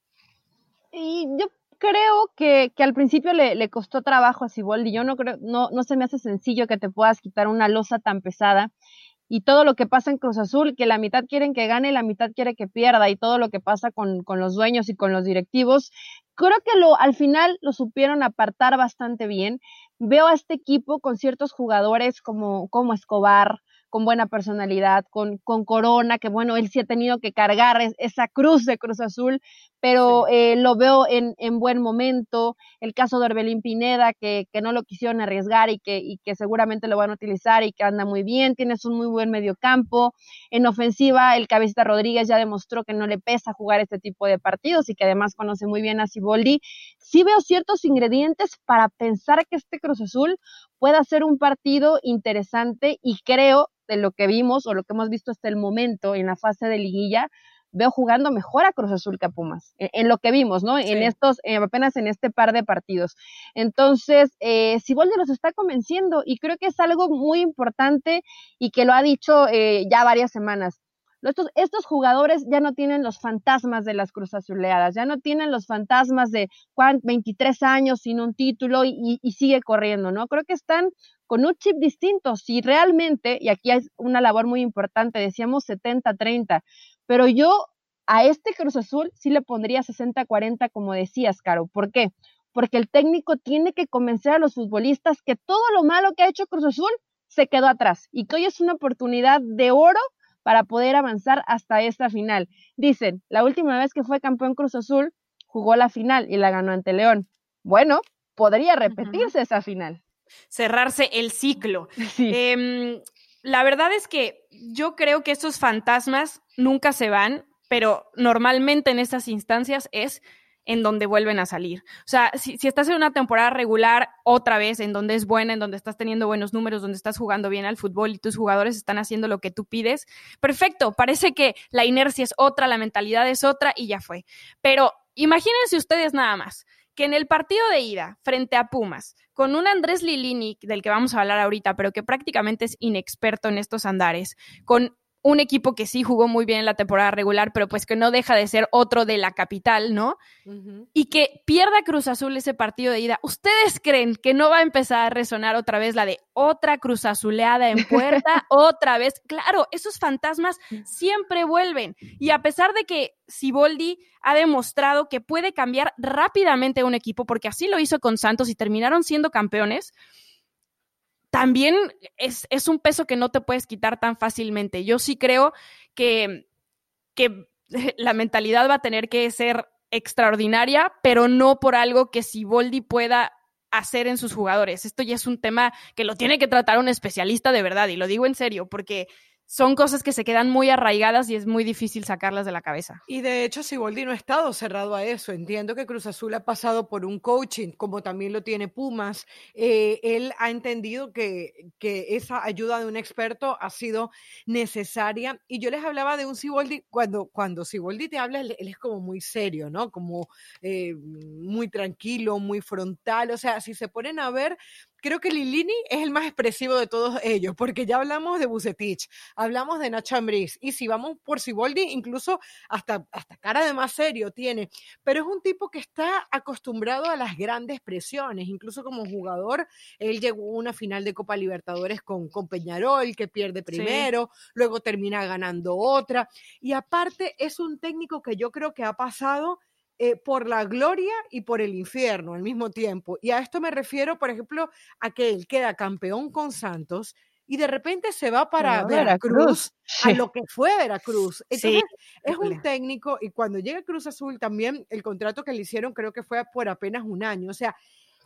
Y yo creo que, al principio le, costó trabajo a Siboldi. Yo no creo, no, no se me hace sencillo que te puedas quitar una losa tan pesada y todo lo que pasa en Cruz Azul, que la mitad quieren que gane y la mitad quiere que pierda, y todo lo que pasa con, con los dueños y con los directivos, creo que lo, al final lo supieron apartar bastante bien. Veo a este equipo con ciertos jugadores como, como Escobar, con buena personalidad, con, con Corona, que bueno, él sí ha tenido que cargar esa cruz de Cruz Azul, pero eh, lo veo en, en, buen momento. El caso de Orbelín Pineda, que, que no lo quisieron arriesgar y que, y que seguramente lo van a utilizar y que anda muy bien, tienes un muy buen mediocampo. En ofensiva, el Cabecita Rodríguez ya demostró que no le pesa jugar este tipo de partidos y que además conoce muy bien a Ciboldi. Sí veo ciertos ingredientes para pensar que este Cruz Azul pueda ser un partido interesante y creo de lo que vimos o lo que hemos visto hasta el momento en la fase de liguilla, veo jugando mejor a Cruz Azul que a Pumas, en, lo que vimos, ¿no? En estos, eh, apenas en este par de partidos. Entonces, eh, Siboldi los está convenciendo y creo que es algo muy importante y que lo ha dicho eh, ya varias semanas. Estos, jugadores ya no tienen los fantasmas de las Cruz Azuleadas, ya no tienen los fantasmas de Juan, 23 años sin un título y, y, sigue corriendo, ¿no? Creo que están con un chip distinto. Si realmente, y aquí hay una labor muy importante, decíamos 70-30, pero yo a este Cruz Azul sí le pondría 60-40, como decías, Caro. ¿Por qué? Porque el técnico tiene que convencer a los futbolistas que todo lo malo que ha hecho Cruz Azul se quedó atrás y que hoy es una oportunidad de oro para poder avanzar hasta esta final. Dicen, la última vez que fue campeón Cruz Azul, jugó la final y la ganó ante León. Bueno, podría repetirse esa final. Cerrarse el ciclo. Em, la verdad es que yo creo que estos fantasmas nunca se van, pero normalmente en estas instancias es en donde vuelven a salir. O sea, si, estás en una temporada regular otra vez, en donde es buena, en donde estás teniendo buenos números, donde estás jugando bien al fútbol y tus jugadores están haciendo lo que tú pides, perfecto, parece que la inercia es otra, la mentalidad es otra y ya fue. Pero imagínense ustedes nada más que en el partido de ida frente a Pumas, con un Andrés Lilini, del que vamos a hablar ahorita, pero que prácticamente es inexperto en estos andares, con un equipo que sí jugó muy bien en la temporada regular, pero pues que no deja de ser otro de la capital, ¿no? Y que pierda Cruz Azul ese partido de ida. ¿Ustedes creen que no va a empezar a resonar otra vez la de otra Cruz Azuleada en puerta? otra vez. Claro, esos fantasmas siempre vuelven. Y a pesar de que Siboldi ha demostrado que puede cambiar rápidamente un equipo, porque así lo hizo con Santos y terminaron siendo campeones, también es, un peso que no te puedes quitar tan fácilmente. Yo sí creo que, que la mentalidad va a tener que ser extraordinaria, pero no por algo que Siboldi pueda hacer en sus jugadores. Esto ya es un tema que lo tiene que tratar un especialista de verdad, y lo digo en serio, porque son cosas que se quedan muy arraigadas y es muy difícil sacarlas de la cabeza. Y de hecho, Siboldi no ha estado cerrado a eso. Entiendo que Cruz Azul ha pasado por un coaching, como también lo tiene Pumas. Eh, él ha entendido que, esa ayuda de un experto ha sido necesaria. Y yo les hablaba de un Siboldi, cuando, cuando Siboldi te habla, él, es como muy serio, ¿no? Como eh, muy tranquilo, muy frontal. O sea, si se ponen a ver, creo que Lilini es el más expresivo de todos ellos, porque ya hablamos de Bucetich, hablamos de Nacho Ambriz, y si vamos por Siboldi, incluso hasta, hasta cara de más serio tiene, pero es un tipo que está acostumbrado a las grandes presiones, incluso como jugador, él llegó a una final de Copa Libertadores con, con Peñarol, que pierde primero, luego termina ganando otra, y aparte es un técnico que yo creo que ha pasado eh, por la gloria y por el infierno al mismo tiempo. Y a esto me refiero, por ejemplo, a que él queda campeón con Santos y de repente se va para Veracruz, a lo que fue Veracruz. Entonces, es un técnico y cuando llega Cruz Azul también el contrato que le hicieron creo que fue por apenas un año. O sea,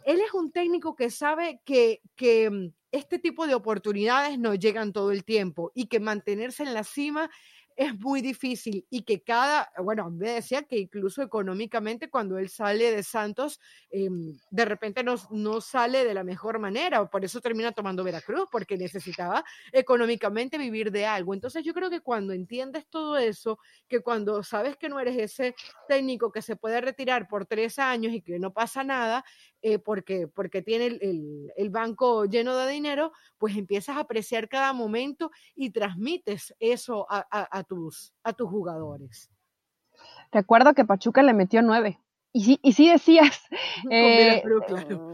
él es un técnico que sabe que, que mm, este tipo de oportunidades no llegan todo el tiempo y que mantenerse en la cima es muy difícil y que cada, bueno, me decía que incluso económicamente cuando él sale de Santos, em, de repente no, no sale de la mejor manera, por eso termina tomando Veracruz, porque necesitaba económicamente vivir de algo. Entonces yo creo que cuando entiendes todo eso, que cuando sabes que no eres ese técnico que se puede retirar por tres años y que no pasa nada, eh, porque, porque tiene el, el, banco lleno de dinero, pues empiezas a apreciar cada momento y transmites eso a, a, tus, a tus jugadores. Recuerdo que Pachuca le metió nueve. Y sí, y sí decías. Eh,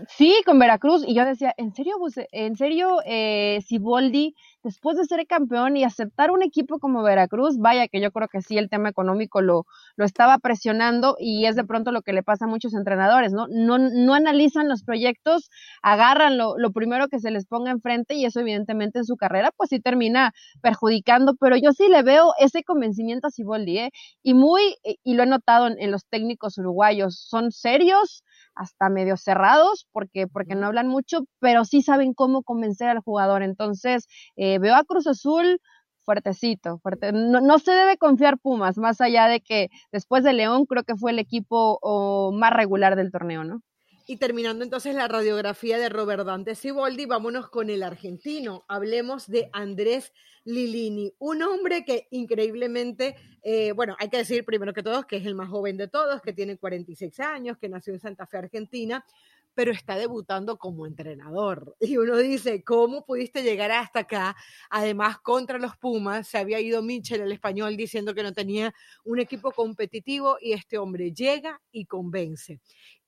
sí, con Veracruz. Y yo decía, ¿en serio, en serio, eh, Siboldi después de ser campeón y aceptar un equipo como Veracruz, vaya que yo creo que sí el tema económico lo, lo estaba presionando y es de pronto lo que le pasa a muchos entrenadores, ¿no? No, no analizan los proyectos, agarran lo, lo primero que se les ponga enfrente y eso evidentemente en su carrera pues sí termina perjudicando, pero yo sí le veo ese convencimiento a Siboldi, ¿eh? Y muy, y lo he notado en los técnicos uruguayos, son serios, hasta medio cerrados porque, porque no hablan mucho, pero sí saben cómo convencer al jugador. Entonces, eh, veo a Cruz Azul fuertecito, fuerte. No, no, se debe confiar Pumas, más allá de que después de León creo que fue el equipo más regular del torneo, ¿no? Y terminando entonces la radiografía de Robert Dante Siboldi, vámonos con el argentino. Hablemos de Andrés Lilini, un hombre que increíblemente, eh, bueno, hay que decir primero que todos que es el más joven de todos, que tiene 46 años, que nació en Santa Fe, Argentina, pero está debutando como entrenador. Y uno dice, ¿cómo pudiste llegar hasta acá? Además, contra los Pumas, se había ido Mitchell, el español, diciendo que no tenía un equipo competitivo y este hombre llega y convence.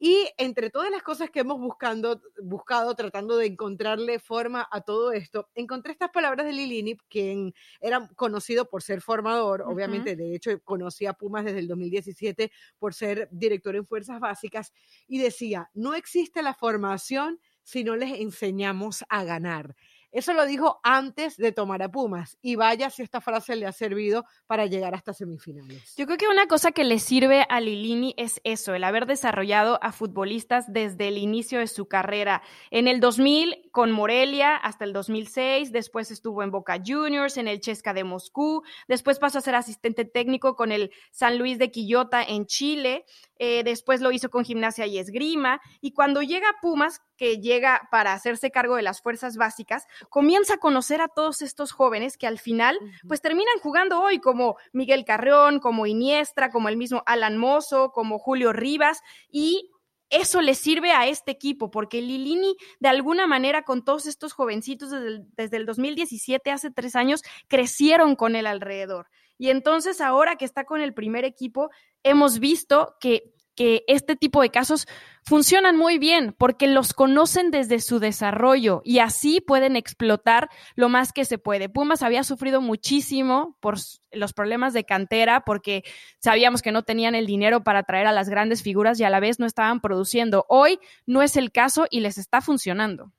Y entre todas las cosas que hemos buscando, buscado, tratando de encontrarle forma a todo esto, encontré estas palabras de Lilini, quien era conocido por ser formador, obviamente, de hecho, conocía a Pumas desde el 2017 por ser director en Fuerzas Básicas, y decía, no existe la formación si no les enseñamos a ganar. Eso lo dijo antes de tomar a Pumas. Y vaya si esta frase le ha servido para llegar hasta semifinales. Yo creo que una cosa que le sirve a Lilini es eso, el haber desarrollado a futbolistas desde el inicio de su carrera. En el 2000 con Morelia hasta el 2006, después estuvo en Boca Juniors, en el Chesca de Moscú, después pasó a ser asistente técnico con el San Luis de Quillota en Chile, eh, después lo hizo con Gimnasia y Esgrima, y cuando llega a Pumas, que llega para hacerse cargo de las fuerzas básicas, comienza a conocer a todos estos jóvenes que al final pues terminan jugando hoy como Miguel Carreón, como Iniestra, como el mismo Alan Mozo, como Julio Rivas y eso le sirve a este equipo, porque Lilini, de alguna manera, con todos estos jovencitos desde el, desde el, 2017, hace tres años, crecieron con él alrededor. Y entonces, ahora que está con el primer equipo, hemos visto que este tipo de casos funcionan muy bien porque los conocen desde su desarrollo y así pueden explotar lo más que se puede. Pumas había sufrido muchísimo por los problemas de cantera porque sabíamos que no tenían el dinero para traer a las grandes figuras y a la vez no estaban produciendo. Hoy no es el caso y les está funcionando.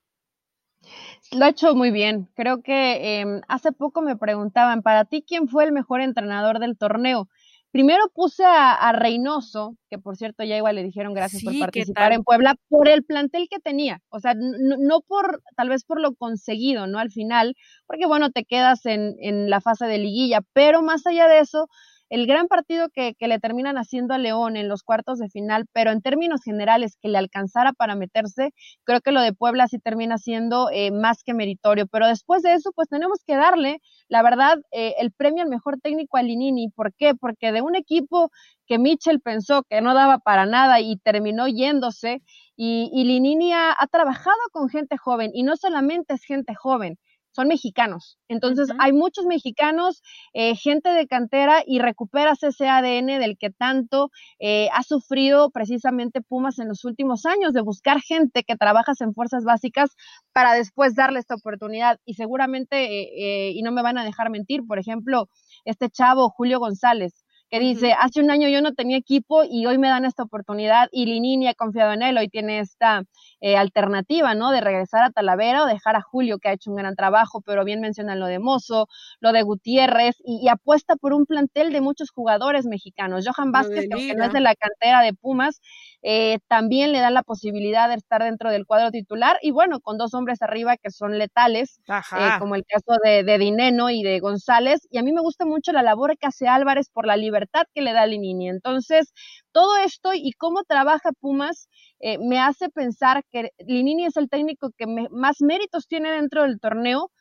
Lo ha hecho muy bien. Creo que eh, hace poco me preguntaban, para ti, ¿quién fue el mejor entrenador del torneo? Primero puse a, Reynoso, que por cierto ya igual le dijeron gracias por participar en Puebla, por el plantel que tenía, o sea, no, por, tal vez por lo conseguido, ¿no? Al final, porque bueno, te quedas en, en la fase de liguilla, pero más allá de eso, el gran partido que, le terminan haciendo a León en los cuartos de final, pero en términos generales que le alcanzara para meterse, creo que lo de Puebla sí termina siendo eh, más que meritorio. Pero después de eso, pues tenemos que darle, la verdad, eh, el premio al mejor técnico a Linini. ¿Por qué? Porque de un equipo que Mitchell pensó que no daba para nada y terminó yéndose, y, y Linini ha trabajado con gente joven, y no solamente es gente joven, son mexicanos. Entonces, hay muchos mexicanos, eh, gente de cantera, y recuperas ese ADN del que tanto eh, ha sufrido precisamente Pumas en los últimos años, de buscar gente que trabajas en fuerzas básicas para después darle esta oportunidad. Y seguramente, eh, y no me van a dejar mentir, por ejemplo, este chavo, Julio González, que dice, hace un año yo no tenía equipo y hoy me dan esta oportunidad y Linini ha confiado en él, hoy tiene esta eh, alternativa, ¿no? De regresar a Talavera o dejar a Julio, que ha hecho un gran trabajo, pero bien mencionan lo de Mozo, lo de Gutiérrez, y, apuesta por un plantel de muchos jugadores mexicanos. Johan Vázquez, que aunque no es de la cantera de Pumas, eh, también le da la posibilidad de estar dentro del cuadro titular, y bueno, con dos hombres arriba que son letales, eh, como el caso de, de Dineno y de González, y a mí me gusta mucho la labor que hace Álvarez por la libertad que le da Linini. Entonces, todo esto y cómo trabaja Pumas eh, me hace pensar que Linini es el técnico que más méritos tiene dentro del torneo,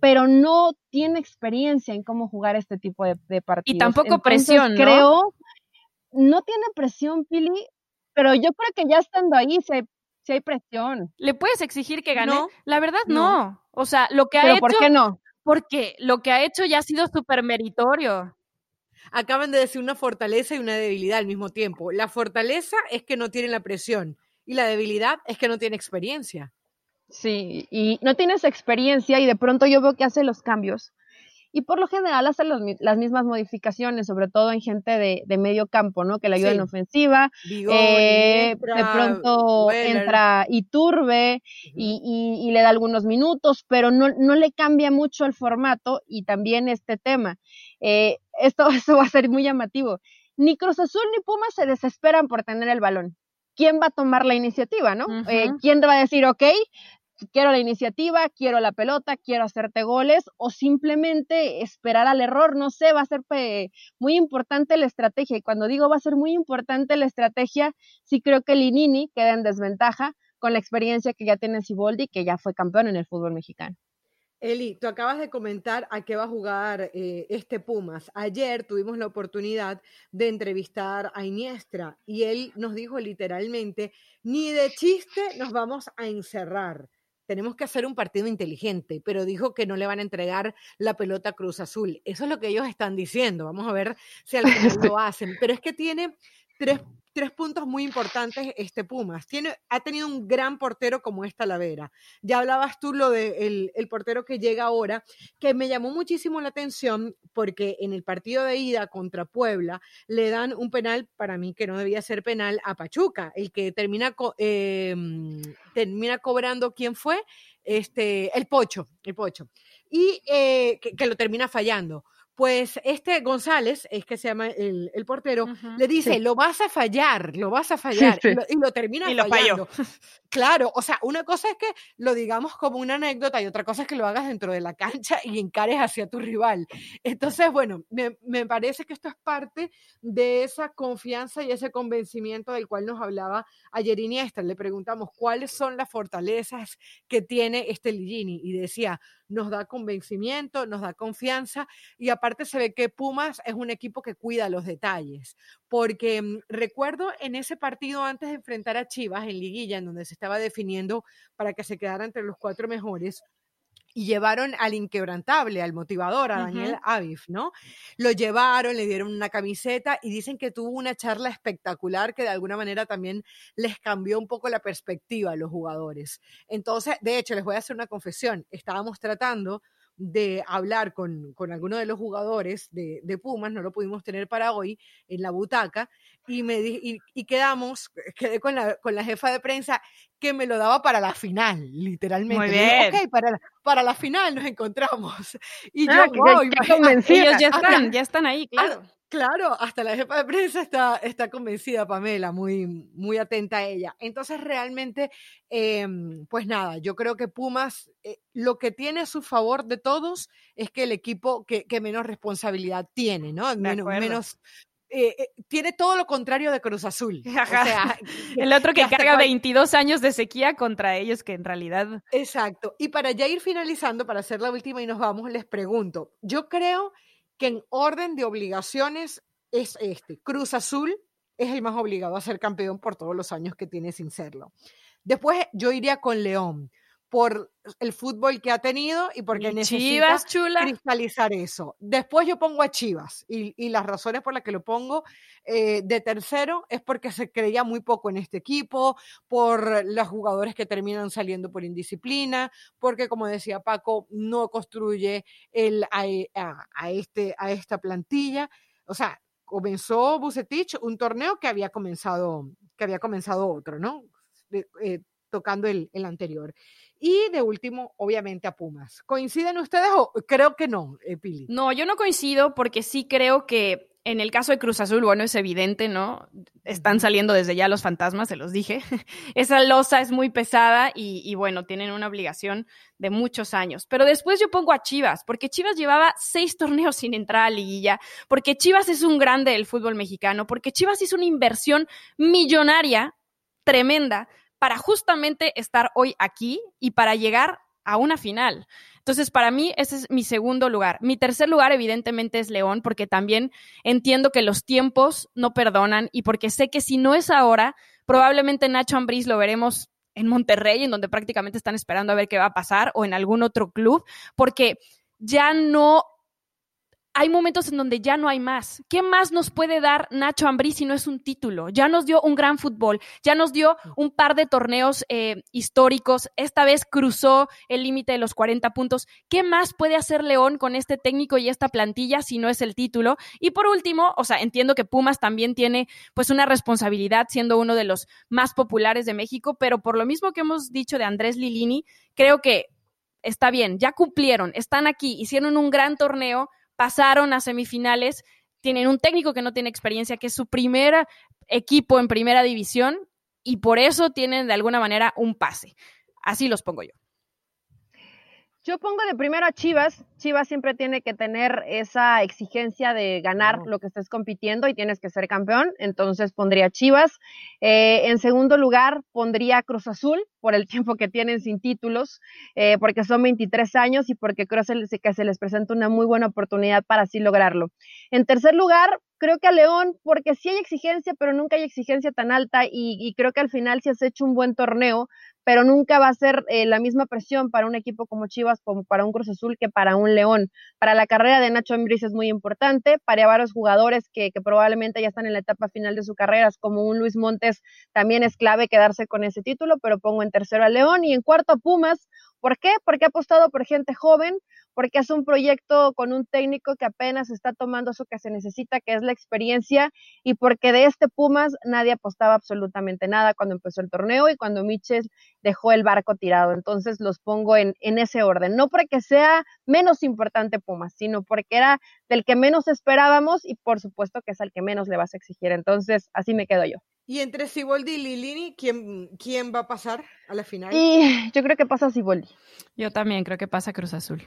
pero no tiene experiencia en cómo jugar este tipo de, partidos. Y tampoco presión, ¿no? Creo, no tiene presión, Pili, pero yo creo que ya estando ahí se si hay presión. ¿Le puedes exigir que gane? La verdad, no. O sea, lo que ha hecho. ¿Por qué no? Porque lo que ha hecho ya ha sido súper meritorio acaban de decir una fortaleza y una debilidad al mismo tiempo. La fortaleza es que no tiene la presión y la debilidad es que no tiene experiencia. Sí, y no tienes experiencia y de pronto yo veo que hace los cambios y por lo general hace las mismas modificaciones, sobre todo en gente de, medio campo, ¿no? Que le ayuda en ofensiva. Eh, de pronto entra Iturbe y, y, le da algunos minutos, pero no, no le cambia mucho el formato y también este tema. Eh, esto, esto va a ser muy llamativo. Ni Cruz Azul ni Pumas se desesperan por tener el balón. ¿Quién va a tomar la iniciativa, no? Eh, ¿Quién va a decir, ok, quiero la iniciativa, quiero la pelota, quiero hacerte goles o simplemente esperar al error, no sé, va a ser muy importante la estrategia y cuando digo va a ser muy importante la estrategia, sí creo que Linini queda en desventaja con la experiencia que ya tiene Siboldi, que ya fue campeón en el fútbol mexicano. Eli, tú acabas de comentar a qué va a jugar eh, este Pumas. Ayer tuvimos la oportunidad de entrevistar a Iniestra y él nos dijo literalmente, ni de chiste nos vamos a encerrar. Tenemos que hacer un partido inteligente, pero dijo que no le van a entregar la pelota a Cruz Azul. Eso es lo que ellos están diciendo. Vamos a ver si al lo hacen. Pero es que tiene tres tres puntos muy importantes este Pumas. Tiene, ha tenido un gran portero como esta Talavera. Ya hablabas tú lo del de el portero que llega ahora, que me llamó muchísimo la atención porque en el partido de ida contra Puebla le dan un penal para mí que no debía ser penal a Pachuca, el que termina, em, termina cobrando quién fue este, el Pocho, el Pocho, y eh, que, lo termina fallando pues este González, es que se llama el, portero, le dice, lo vas a fallar, lo vas a fallar, Y, lo, termina y lo fallando. Claro, o sea, una cosa es que lo digamos como una anécdota y otra cosa es que lo hagas dentro de la cancha y encares hacia tu rival. Entonces, bueno, me, me parece que esto es parte de esa confianza y ese convencimiento del cual nos hablaba ayer Iniesta. Le preguntamos cuáles son las fortalezas que tiene este Ligini y decía, nos da convencimiento, nos da confianza y aparte se ve que Pumas es un equipo que cuida los detalles, porque mm, recuerdo en ese partido antes de enfrentar a Chivas en liguilla, en donde se estaba definiendo para que se quedara entre los cuatro mejores, y llevaron al inquebrantable, al motivador, a Daniel Aviv, ¿no? Lo llevaron, le dieron una camiseta y dicen que tuvo una charla espectacular que de alguna manera también les cambió un poco la perspectiva a los jugadores. Entonces, de hecho, les voy a hacer una confesión, estábamos tratando de hablar con, con alguno de los jugadores de, de, Pumas, no lo pudimos tener para hoy en la butaca, y, me y, y, quedamos, quedé con la, con la jefa de prensa que me lo daba para la final, literalmente. Muy bien. ok, para la, para la final nos encontramos. Y ah, yo, wow, Ellos ya están, ya están ahí, claro. Claro, hasta la jefa de prensa está, está convencida, Pamela, muy, muy atenta a ella. Entonces, realmente, em, pues nada, yo creo que Pumas eh, lo que tiene a su favor de todos es que el equipo que, menos responsabilidad tiene, ¿no? Menos, menos eh, eh, tiene todo lo contrario de Cruz Azul. O sea, el otro que, carga 22 años de sequía contra ellos, que en realidad. Exacto. Y para ya ir finalizando, para hacer la última y nos vamos, les pregunto, yo creo que en orden de obligaciones es este. Cruz Azul es el más obligado a ser campeón por todos los años que tiene sin serlo. Después yo iría con León por el fútbol que ha tenido y porque necesita cristalizar eso. Después yo pongo a Chivas y, las razones por las que lo pongo eh, de tercero es porque se creía muy poco en este equipo, por los jugadores que terminan saliendo por indisciplina, porque como decía Paco, no construye el, a, este, a esta plantilla. O sea, comenzó Bucetich un torneo que había comenzado, que había comenzado otro, ¿no? Eh, tocando el, el anterior. Y de último, obviamente, a Pumas. ¿Coinciden ustedes o creo que no, eh, Pili? No, yo no coincido porque sí creo que en el caso de Cruz Azul, bueno, es evidente, ¿no? Están saliendo desde ya los fantasmas, se los dije. Esa losa es muy pesada y, y, bueno, tienen una obligación de muchos años. Pero después yo pongo a Chivas, porque Chivas llevaba seis torneos sin entrar a liguilla, porque Chivas es un grande del fútbol mexicano, porque Chivas hizo una inversión millonaria tremenda para justamente estar hoy aquí y para llegar a una final. Entonces, para mí, ese es mi segundo lugar. Mi tercer lugar, evidentemente, es León, porque también entiendo que los tiempos no perdonan y porque sé que si no es ahora, probablemente Nacho Ambriz lo veremos en Monterrey, en donde prácticamente están esperando a ver qué va a pasar, o en algún otro club, porque ya no hay momentos en donde ya no hay más. ¿Qué más nos puede dar Nacho Ambrí si no es un título? Ya nos dio un gran fútbol, ya nos dio un par de torneos eh, históricos, esta vez cruzó el límite de los 40 puntos. ¿Qué más puede hacer León con este técnico y esta plantilla si no es el título? Y por último, o sea, entiendo que Pumas también tiene pues una responsabilidad siendo uno de los más populares de México, pero por lo mismo que hemos dicho de Andrés Lilini, creo que está bien, ya cumplieron, están aquí, hicieron un gran torneo pasaron a semifinales, tienen un técnico que no tiene experiencia, que es su primer equipo en primera división y por eso tienen de alguna manera un pase. Así los pongo yo. Yo pongo de primero a Chivas. Chivas siempre tiene que tener esa exigencia de ganar lo que estés compitiendo y tienes que ser campeón. Entonces pondría Chivas. Eh, en segundo lugar, pondría Cruz Azul por el tiempo que tienen sin títulos, eh, porque son 23 años y porque creo que se les presenta una muy buena oportunidad para así lograrlo. En tercer lugar, creo que a León, porque sí hay exigencia, pero nunca hay exigencia tan alta y, y creo que al final si has hecho un buen torneo, pero nunca va a ser eh, la misma presión para un equipo como Chivas, como para un Cruz Azul, que para un León. Para la carrera de Nacho Ambriz es muy importante, para varios jugadores que, que, probablemente ya están en la etapa final de su carrera, como un Luis Montes, también es clave quedarse con ese título, pero pongo en tercero a León y en cuarto a Pumas, ¿Por qué? Porque ha apostado por gente joven, porque es un proyecto con un técnico que apenas está tomando eso que se necesita, que es la experiencia, y porque de este Pumas nadie apostaba absolutamente nada cuando empezó el torneo y cuando Michel dejó el barco tirado. Entonces los pongo en, en ese orden, no porque sea menos importante Pumas, sino porque era del que menos esperábamos y por supuesto que es al que menos le vas a exigir. Entonces así me quedo yo. Y entre Siboldi y Lilini, ¿quién, ¿quién va a pasar a la final? Y yo creo que pasa Siboldi. Yo también creo que pasa Cruz Azul.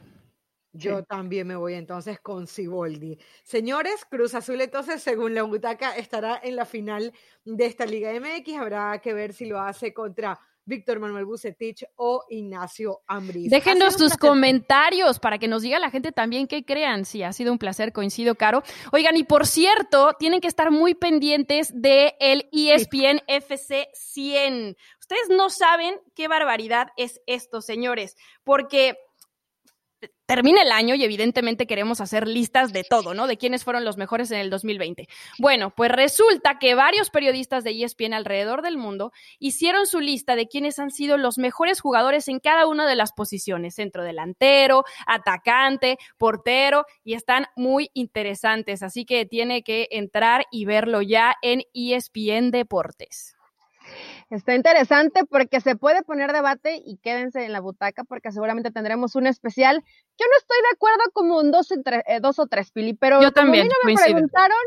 Yo también me voy entonces con Siboldi. Señores, Cruz Azul entonces, según la butaca, estará en la final de esta Liga MX. Habrá que ver si lo hace contra Víctor Manuel Bucetich o Ignacio Ambris. Déjenos sus comentarios para que nos diga la gente también qué crean. Sí, ha sido un placer, coincido, Caro. Oigan, y por cierto, tienen que estar muy pendientes del el ESPN FC 100. Ustedes no saben qué barbaridad es esto, señores, porque termina el año y evidentemente queremos hacer listas de todo, ¿no? De quiénes fueron los mejores en el 2020. Bueno, pues resulta que varios periodistas de ESPN alrededor del mundo hicieron su lista de quiénes han sido los mejores jugadores en cada una de las posiciones, centro delantero, atacante, portero, y están muy interesantes, así que tiene que entrar y verlo ya en ESPN Deportes. Está interesante porque se puede poner debate y quédense en la butaca porque seguramente tendremos un especial. Yo no estoy de acuerdo como un dos, eh, dos o tres, Pili, pero Yo también, como a mí no me preguntaron,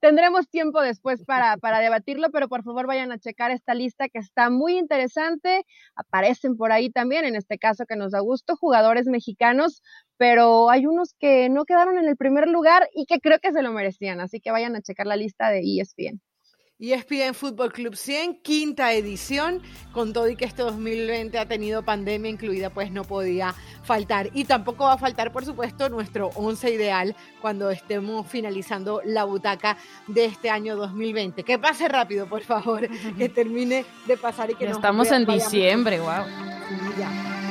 tendremos tiempo después para, para debatirlo, pero por favor vayan a checar esta lista que está muy interesante. Aparecen por ahí también, en este caso que nos da gusto, jugadores mexicanos, pero hay unos que no quedaron en el primer lugar y que creo que se lo merecían, así que vayan a checar la lista de ESPN. ESPN Fútbol Club 100, quinta edición, con todo y que este 2020 ha tenido pandemia incluida, pues no podía faltar. Y tampoco va a faltar, por supuesto, nuestro once ideal cuando estemos finalizando la butaca de este año 2020. Que pase rápido, por favor, que termine de pasar y que ya Estamos en diciembre, wow. ya.